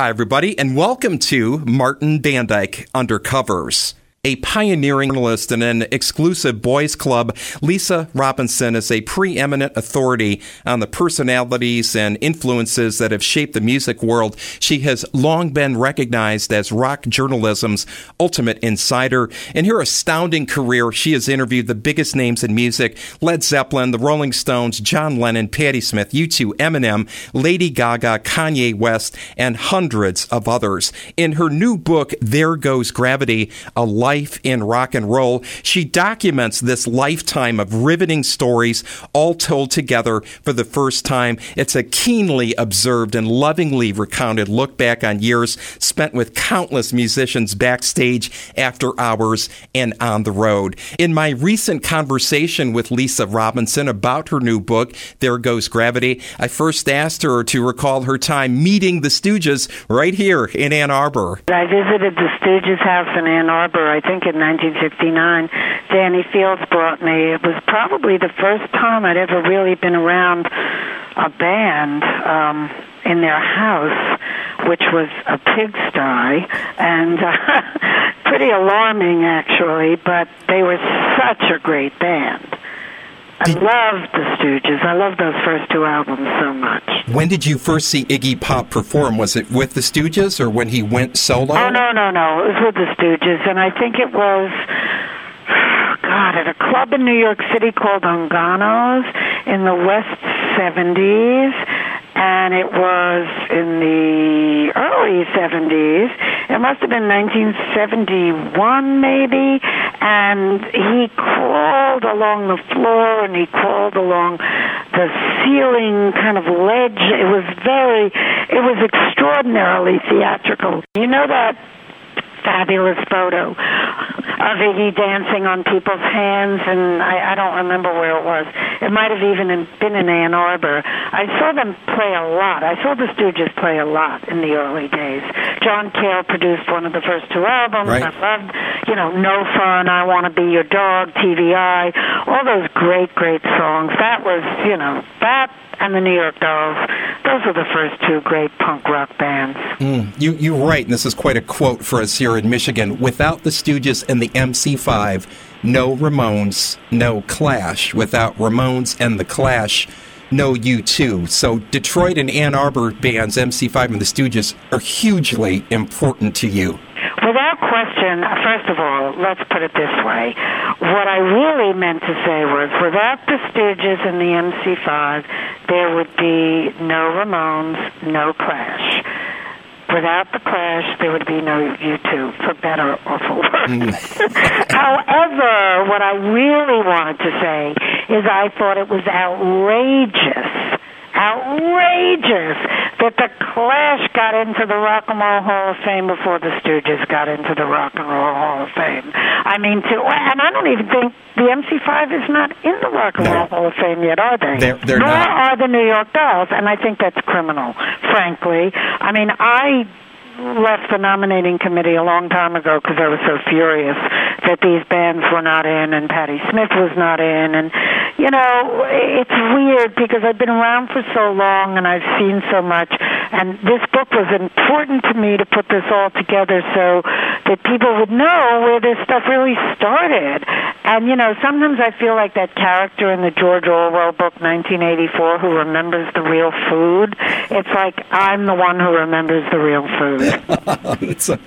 Hi, everybody, and welcome to Martin Bandyke Undercovers. A pioneering journalist and an exclusive boys club, Lisa Robinson is a preeminent authority on the personalities and influences that have shaped the music world. She has long been recognized as rock journalism's ultimate insider. In her astounding career, she has interviewed the biggest names in music Led Zeppelin, the Rolling Stones, John Lennon, Patti Smith, U2, Eminem, Lady Gaga, Kanye West, and hundreds of others. In her new book, There Goes Gravity, a life in rock and roll. She documents this lifetime of riveting stories, all told together for the first time. It's a keenly observed and lovingly recounted look back on years spent with countless musicians backstage, after hours, and on the road. In my recent conversation with Lisa Robinson about her new book, There Goes Gravity, I first asked her to recall her time meeting the Stooges right here in Ann Arbor. I visited the Stooges house in Ann Arbor. I think in 1959, Danny Fields brought me. It was probably the first time I'd ever really been around a band um, in their house, which was a pigsty, and uh, pretty alarming actually. But they were such a great band. I love the Stooges. I love those first two albums so much. When did you first see Iggy Pop perform? Was it with the Stooges or when he went solo? Oh no, no, no! It was with the Stooges, and I think it was. God, at a club in New York City called Ungano's in the West 70s, and it was in the early 70s. It must have been 1971, maybe. And he crawled along the floor and he crawled along the ceiling kind of ledge. It was very, it was extraordinarily theatrical. You know that fabulous photo of Iggy dancing on people's hands, and I, I don't remember where it was. It might have even been in Ann Arbor. I saw them play a lot. I saw the Stooges play a lot in the early days. John Cale produced one of the first two albums. Right. I loved, you know, No Fun, I Want to Be Your Dog, TV Eye, all those great, great songs. That was, you know, that and the New York Dolls. Those are the first two great punk rock bands. Mm, you, you're right, and this is quite a quote for us here in Michigan. Without the Stooges and the MC5, no Ramones, no Clash. Without Ramones and the Clash, no U2. So Detroit and Ann Arbor bands, MC5 and the Stooges, are hugely important to you. Without question, first of all, let's put it this way. What I really meant to say was without the Stooges and the MC5, there would be no Ramones, no Clash. Without the Clash, there would be no U2, for better or for worse. Mm. However, what I really wanted to say is I thought it was outrageous outrageous that the Clash got into the Rock and Roll Hall of Fame before the Stooges got into the Rock and Roll Hall of Fame. I mean, to and I don't even think the MC5 is not in the Rock and No. Roll Hall of Fame yet, are they? They're- they're Nor not. are the New York Dolls, and I think that's criminal. Frankly, I mean, I left the nominating committee a long time ago because I was so furious that these bands were not in and Patti Smith was not in. And you know it's weird because I've been around for so long and I've seen so much. And this book was important to me to put this all together so that people would know where this stuff really started. And you know sometimes I feel like that character in the George Orwell book 1984 who remembers the real food it's like I'm the one who remembers the real food so,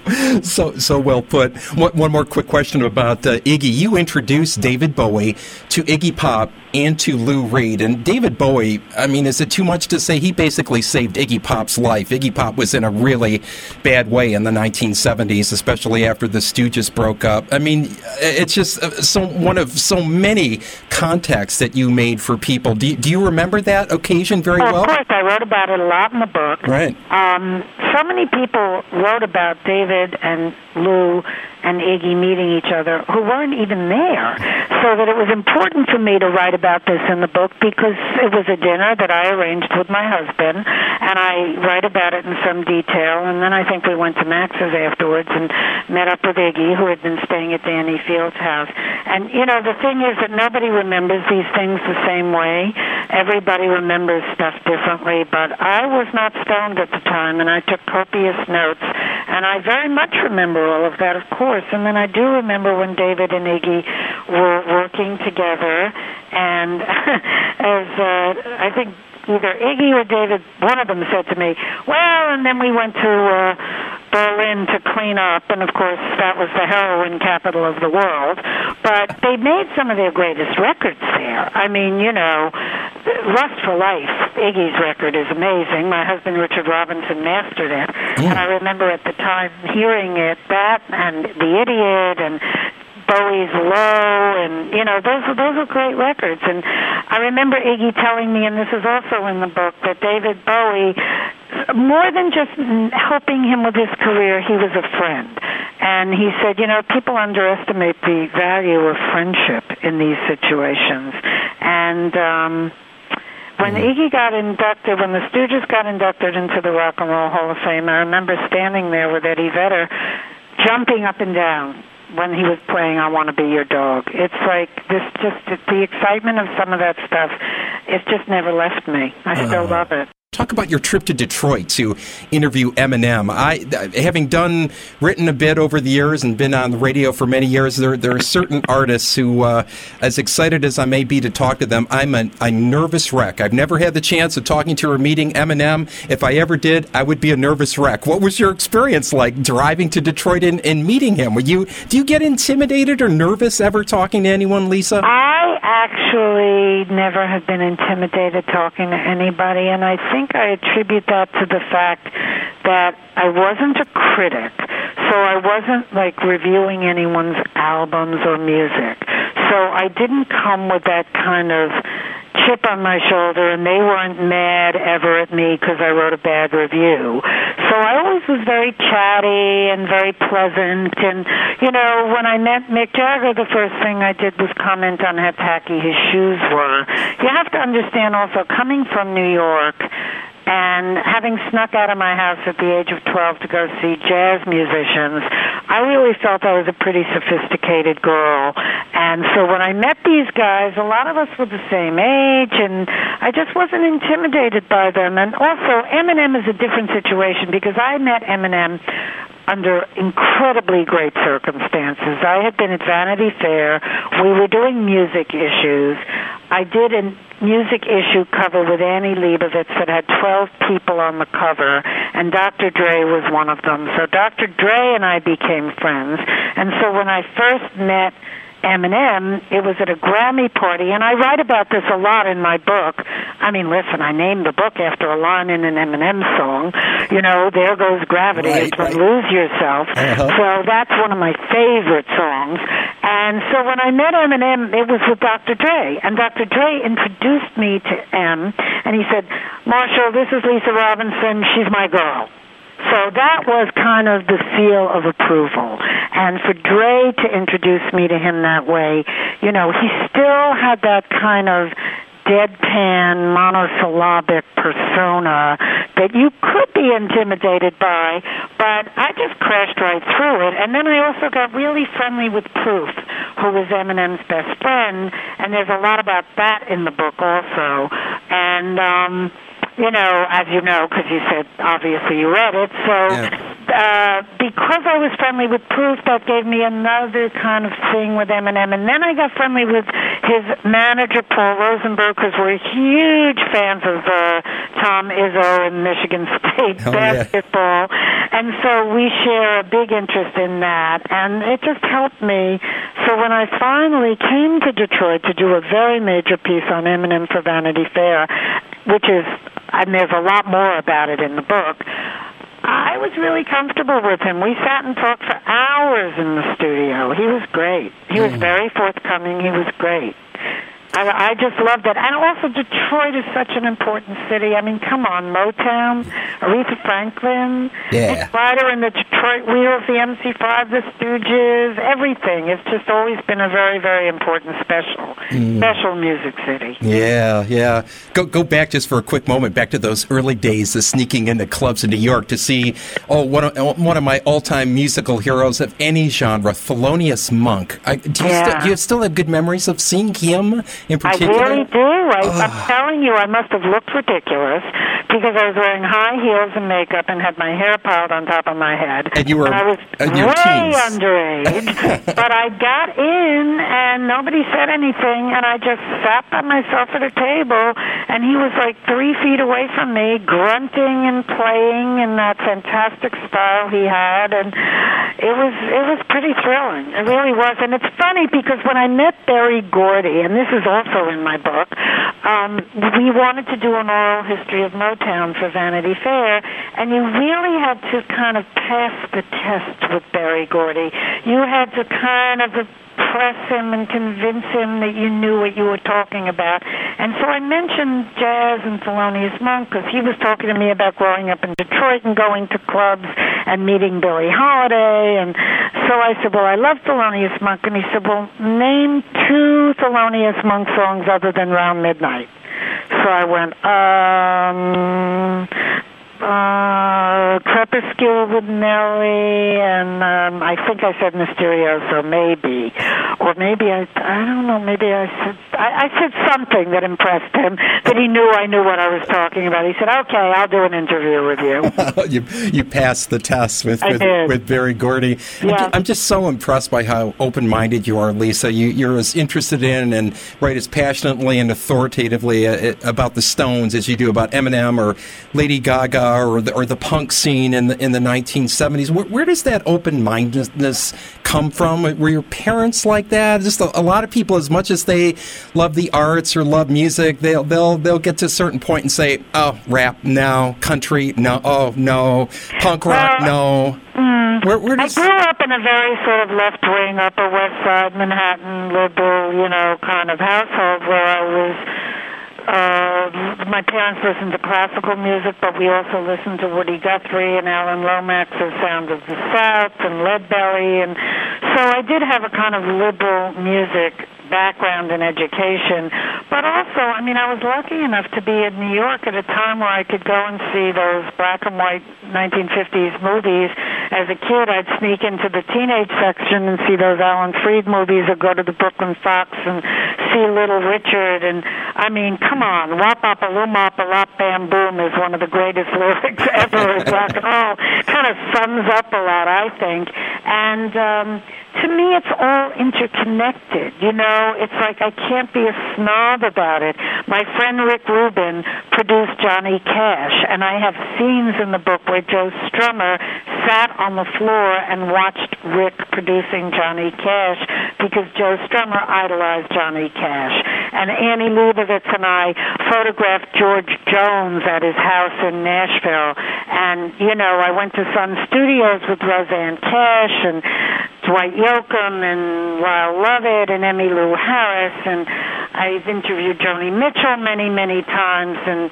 so, so well put. One, one more quick question about uh, Iggy. You introduced David Bowie to Iggy Pop and to Lou Reed. And David Bowie, I mean, is it too much to say he basically saved Iggy Pop's life? Iggy Pop was in a really bad way in the 1970s, especially after the Stooges broke up. I mean, it's just uh, so one of so many contacts that you made for people. Do you, do you remember that occasion very Well, well? of course, I wrote about it a lot in the book. Right. Um, so many people wrote about David and Lou and Iggy meeting each other who weren't even there. So that it was important for me to write about this in the book because it was a dinner that I arranged with my husband, and I write about it in some detail. And then I think we went to Max's afterwards and met up with Iggy, who had been staying at Danny Field's house. And you know, the thing is that nobody remembers these things the same way. Everybody remembers stuff differently, but I was not stoned at the time, and I took copious notes, and I very much remember all of that, of course. And then I do remember when David and Iggy were working together, and as uh, I think either Iggy or David, one of them said to me, "Well," and then we went to uh, Berlin to clean up, and of course that was the heroin capital of the world. But they made some of their greatest records there. I mean, you know, Lust for Life, Iggy's record is amazing. My husband Richard Robinson mastered it, yeah. and I remember at the time hearing it, that and The Idiot and Bowie's Low, and you know those those are great records. And I remember Iggy telling me, and this is also in the book, that David Bowie, more than just helping him with his career, he was a friend. And he said, you know, people underestimate the value of friendship in these situations. And um, when Mm-hmm. Iggy got inducted, when the Stooges got inducted into the Rock and Roll Hall of Fame, I remember standing there with Eddie Vedder, jumping up and down when he was playing I Want to Be Your Dog. It's like this just the excitement of some of that stuff. It's just never left me. I still uh-huh. love it. Talk about your trip to Detroit to interview Eminem. I, having done, written a bit over the years and been on the radio for many years, there, there are certain artists who, uh, as excited as I may be to talk to them, I'm a, a nervous wreck. I've never had the chance of talking to or meeting Eminem. If I ever did, I would be a nervous wreck. What was your experience like driving to Detroit and, and meeting him? Were you, do you get intimidated or nervous ever talking to anyone, Lisa? Actually never have been intimidated talking to anybody, and I think I attribute that to the fact that I wasn't a critic, so I wasn't like reviewing anyone's albums or music. So I didn't come with that kind of chip on my shoulder, and they weren't mad ever at me because I wrote a bad review. So I always was very chatty and very pleasant. And, you know, when I met Mick Jagger, the first thing I did was comment on how tacky his shoes were. You have to understand also, coming from New York, and having snuck out of my house at the age of 12 to go see jazz musicians, I really felt I was a pretty sophisticated girl. And so when I met these guys, a lot of us were the same age, and I just wasn't intimidated by them. And also, Eminem is a different situation because I met Eminem under incredibly great circumstances. I had been at Vanity Fair. We were doing music issues. I did a music issue cover with Annie Leibovitz that had 12 people on the cover, and Dr. Dre was one of them. So Dr. Dre and I became friends. And so when I first met Eminem, it was at a Grammy party, and I write about this a lot in my book. I mean, listen, I named the book after a line in an Eminem song. You know, there goes gravity. Right, it's right. Lose Yourself. Uh-huh. So that's one of my favorite songs. And so when I met Eminem, it was with Dr. Dre, and Dr. Dre introduced me to M, and he said, "Marshall, this is Lisa Robinson. She's my girl." So that was kind of the seal of approval. And for Dre to introduce me to him that way, you know, he still had that kind of deadpan, monosyllabic persona that you could be intimidated by, but I just crashed right through it. And then I also got really friendly with Proof, who was Eminem's best friend, and there's a lot about that in the book also. And, um, you know, as you know, because you said obviously you read it. So, uh, because I was friendly with Proof, that gave me another kind of thing with Eminem. And then I got friendly with his manager, Paul Rosenberg, because we're huge fans of uh, Tom Izzo and Michigan State Oh, yeah. basketball. And so we share a big interest in that. And it just helped me. So when I finally came to Detroit to do a very major piece on Eminem for Vanity Fair, which is, and there's a lot more about it in the book, I was really comfortable with him. We sat and talked for hours in the studio. He was great. He was mm. very forthcoming. He was great. I, I just love that. And also, Detroit is such an important city. I mean, come on, Motown, Aretha Franklin, yeah. Ryder and the Detroit Wheels, the MC5, the Stooges, everything. It's just always been a very, very important special, mm. special music city. Yeah, yeah. Go go back just for a quick moment, back to those early days of sneaking into clubs in New York to see, oh, one of, one of my all-time musical heroes of any genre, Thelonious Monk. I, do, you yeah. st- do you still have good memories of seeing him in particular? I really do. I, I'm telling you, I must have looked ridiculous because I was wearing high heels and makeup and had my hair piled on top of my head. And you were and I was way teens. underage. but I got in and nobody said anything and I just sat by myself at a table and he was like three feet away from me, grunting and playing in that fantastic style he had and it was it was pretty thrilling. It really was. And it's funny because when I met Berry Gordy, and this is also in my book, um, we wanted to do an oral history of Motown for Vanity Fair, and you really had to kind of pass the test with Berry Gordy. You had to kind of press him and convince him that you knew what you were talking about. And so I mentioned jazz and Thelonious Monk because he was talking to me about growing up in Detroit and going to clubs and meeting Billie Holiday. And so I said, well, I love Thelonious Monk. And he said, well, name two Thelonious Monk songs other than Round Midnight. So I went, um, uh, Crepuscule with Nellie, and um, I think I said Mysterioso, maybe, or maybe I, I don't know, maybe I said, I, I said something that impressed him that he knew I knew what I was talking about. He said, "Okay, I'll do an interview with you." you you passed the test with with, with Berry Gordy. Yeah. I'm just so impressed by how open-minded you are, Lisa. You, you're as interested in and write as passionately and authoritatively uh, about the Stones as you do about Eminem or Lady Gaga or the, or the punk scene in the in the 1970s. Where, where does that open mindedness come from? Were your parents like that? Just a, a, lot of people, as much as they love the arts or love music, they'll they'll they'll get to a certain point and say, "Oh, rap, no, country, no, oh, no, punk rock, no." Mm, where, where does... I grew up in a very sort of left wing, Upper West Side, Manhattan, liberal, you know, kind of household where I was uh, my parents listened to classical music, but we also listened to Woody Guthrie and Alan Lomax's Sound of the South and Leadbelly, and so I did have a kind of liberal music background in education. But also, I mean, I was lucky enough to be in New York at a time where I could go and see those black and white 1950s movies. As a kid, I'd sneak into the teenage section and see those Alan Freed movies or go to the Brooklyn Fox and see Little Richard. And I mean, come on, Wop Wop a Loom Wop a Lop Bam Boom is one of the greatest lyrics ever in rock and roll. Kind of sums up a lot, I think. And, um, to me, it's all interconnected. You know, it's like I can't be a snob about it. My friend Rick Rubin produced Johnny Cash, and I have scenes in the book where Joe Strummer sat on the floor and watched Rick producing Johnny Cash because Joe Strummer idolized Johnny Cash. And Annie Leibovitz and I photographed George Jones at his house in Nashville. And, you know, I went to Sun Studios with Rosanne Cash and Dwight Yoakam and Lyle Lovett and Emmylou Harris and I've interviewed Joni Mitchell many, many times and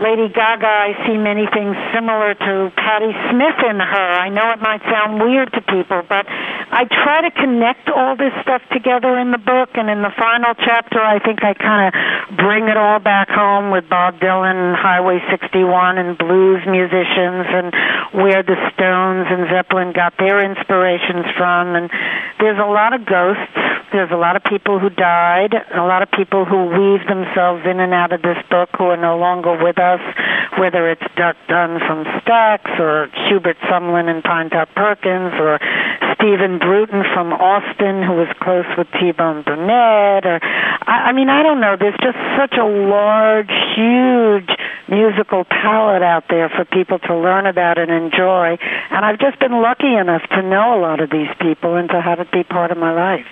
Lady Gaga I see many things similar to Patti Smith in her. I know it might sound weird to people, but I try to connect all this stuff together in the book and in the final chapter I think I kind of bring it all back home with Bob Dylan, Highway 61 and blues musicians and where the Stones and Zeppelin got their inspirations from and there's a lot of ghosts. There's a lot of people who died, a lot of people who weave themselves in and out of this book who are no longer with us, whether it's Duck Dunn from Stax or Hubert Sumlin and Pinetop Perkins or Stephen Bruton from Austin who was close with T-Bone Burnett or I, I mean I don't know, there's just such a large, huge musical palette out there for people to learn about and enjoy. And I've just been lucky enough to know a lot of these people and to have it be part of my life.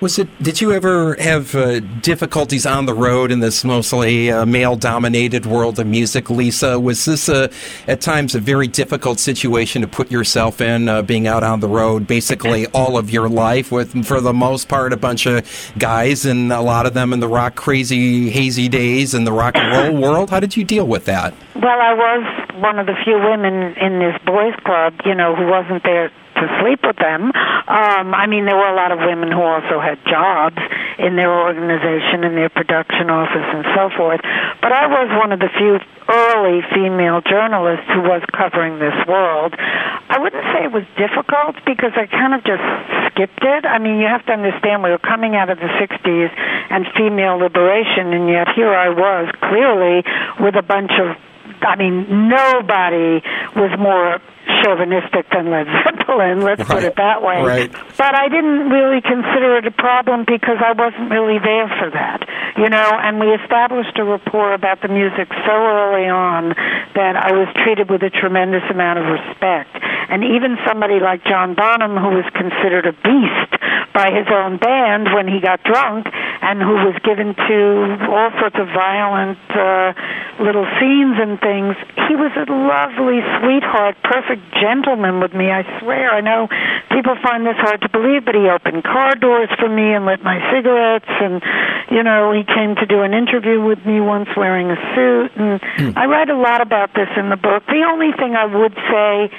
Was it? Did you ever have uh, difficulties on the road in this mostly uh, male-dominated world of music, Lisa? Was this a, at times a very difficult situation to put yourself in, uh, being out on the road basically all of your life, with for the most part a bunch of guys and a lot of them in the rock crazy hazy days in the rock and roll world? How did you deal with that? Well, I was one of the few women in this boys' club, you know, who wasn't there to sleep with them. Um, I mean, there were a lot of women who also had jobs in their organization, in their production office, and so forth. But I was one of the few early female journalists who was covering this world. I wouldn't say it was difficult because I kind of just skipped it. I mean, you have to understand we were coming out of the 60s and female liberation, and yet here I was clearly with a bunch of I mean, nobody was more chauvinistic than Led Zeppelin, let's right. put it that way. Right. But I didn't really consider it a problem because I wasn't really there for that, you know, and we established a rapport about the music so early on that I was treated with a tremendous amount of respect. And even somebody like John Bonham, who was considered a beast by his own band when he got drunk, and who was given to all sorts of violent uh, little scenes and things, he was a lovely sweetheart, perfect gentleman with me. I swear. I know people find this hard to believe, but he opened car doors for me and lit my cigarettes, and you know, he came to do an interview with me once wearing a suit. And mm. I write a lot about this in the book. The only thing I would say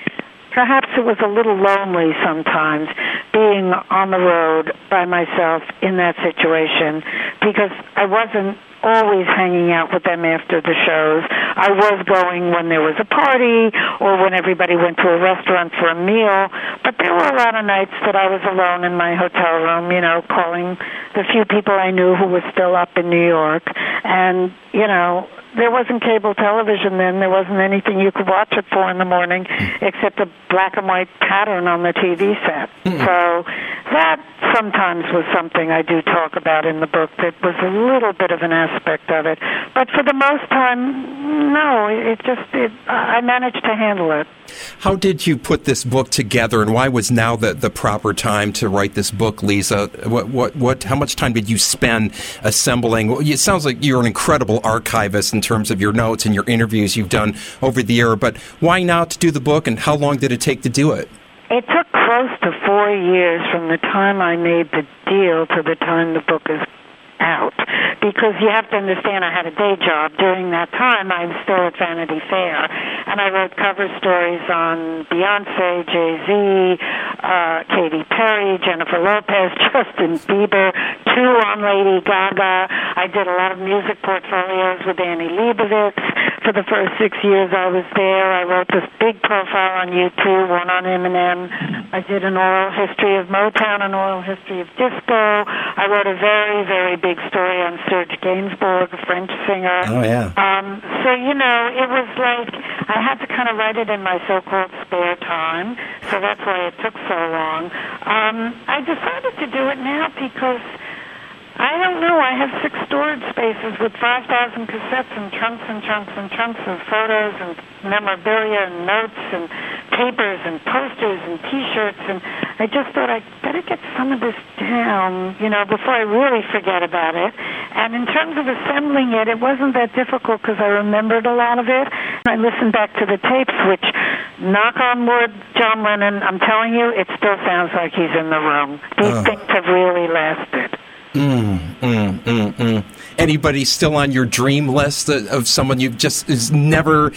perhaps it was a little lonely sometimes being on the road by myself in that situation because I wasn't always hanging out with them after the shows. I was going when there was a party or when everybody went to a restaurant for a meal, but there were a lot of nights that I was alone in my hotel room, you know, calling the few people I knew who were still up in New York and, you know, there wasn't cable television then. There wasn't anything you could watch at four in the morning mm. except a black and white pattern on the TV set. Mm. So that sometimes was something I do talk about in the book that was a little bit of an aspect of it. But for the most time, no, it just, it, I managed to handle it. How did you put this book together, and why was now the, the proper time to write this book, Lisa? What, what, what, how much time did you spend assembling? It sounds like you're an incredible archivist in terms of your notes and your interviews you've done over the year, but why now to do the book, and how long did it take to do it? It took close to four years from the time I made the deal to the time the book is out because you have to understand I had a day job during that time. I was still at Vanity Fair, and I wrote cover stories on Beyonce, Jay Z, uh, Katy Perry, Jennifer Lopez, Justin Bieber, two on Lady Gaga. I did a lot of music portfolios with Annie Leibovitz. For the first six years I was there, I wrote this big profile on U2, one on Eminem. I did an oral history of Motown, an oral history of disco. I wrote a very, very big story on Serge Gainsbourg, a French singer. Oh, yeah. Um, so, you know, it was like I had to kind of write it in my so-called spare time, so that's why it took so long. Um, I decided to do it now because I don't know. I have six storage spaces with 5,000 cassettes and chunks and chunks and chunks of photos and memorabilia and notes and papers and posters and T-shirts, and I just thought I better get some of this down, you know, before I really forget about it. And in terms of assembling it, it wasn't that difficult because I remembered a lot of it. I listened back to the tapes, which, knock on wood, John Lennon, I'm telling you, it still sounds like he's in the room. These oh. things have really lasted. Mm, mm, mm, mm. Anybody still on your dream list of someone you've just is never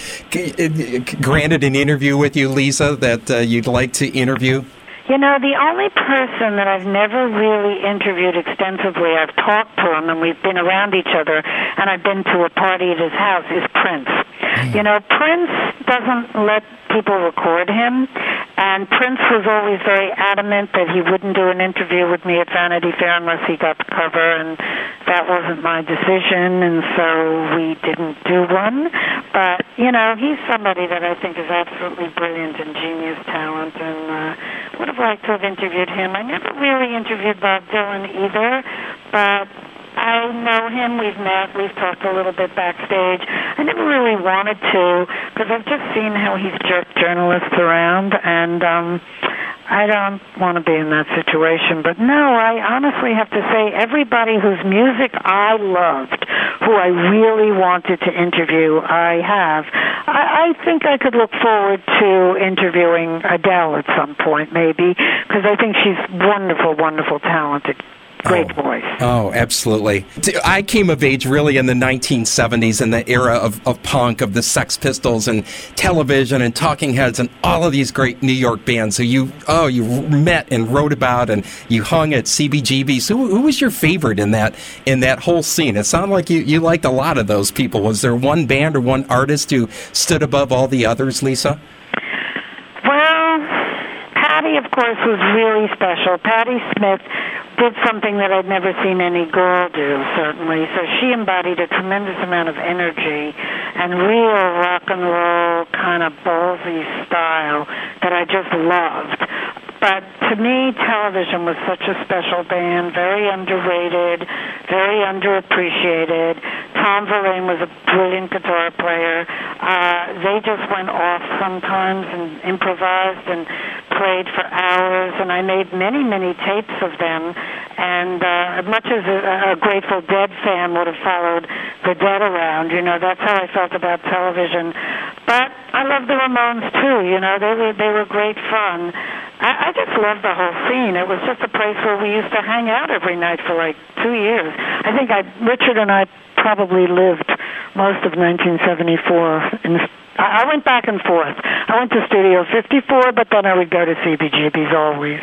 granted an interview with you, Lisa, that uh, you'd like to interview? You know, the only person that I've never really interviewed extensively, I've talked to him and we've been around each other and I've been to a party at his house, is Prince. You know, Prince doesn't let people record him and Prince was always very adamant that he wouldn't do an interview with me at Vanity Fair unless he got the cover, and that wasn't my decision, and so we didn't do one. But, you know, he's somebody that I think is absolutely brilliant and genius talent, and uh, would have liked to have interviewed him. I never really interviewed Bob Dylan either, but I know him. We've met. We've talked a little bit backstage. I never really wanted to because I've just seen how he's jerked journalists around, and um, I don't want to be in that situation. But no, I honestly have to say everybody whose music I loved, who I really wanted to interview, I have. I, I think I could look forward to interviewing Adele at some point, maybe, because I think she's wonderful, wonderful, talented Great oh. voice. Oh, absolutely. I came of age really in the 1970s in the era of, of punk, of the Sex Pistols and television and Talking Heads and all of these great New York bands who you, oh, you met and wrote about and you hung at CBGBs. So who, who was your favorite in that, in that whole scene? It sounded like you, you liked a lot of those people. Was there one band or one artist who stood above all the others, Lisa? Well, Patti, of course, was really special. Patti Smith did something that I'd never seen any girl do, certainly. So she embodied a tremendous amount of energy and real rock and roll kind of ballsy style that I just loved. But to me, television was such a special band, very underrated, very underappreciated. Tom Verlaine was a brilliant guitar player. Uh, they just went off sometimes and improvised and played for hours, and I made many, many tapes of them. And uh, much as a, a Grateful Dead fan would have followed the Dead around, you know, that's how I felt about television. But I love the Ramones too. You know, they were they were great fun. I, I just loved the whole scene. It was just a place where we used to hang out every night for like two years. I think I, Richard and I probably lived most of 1974 in I went back and forth. I went to Studio 54, but then I would go to CBGB's always.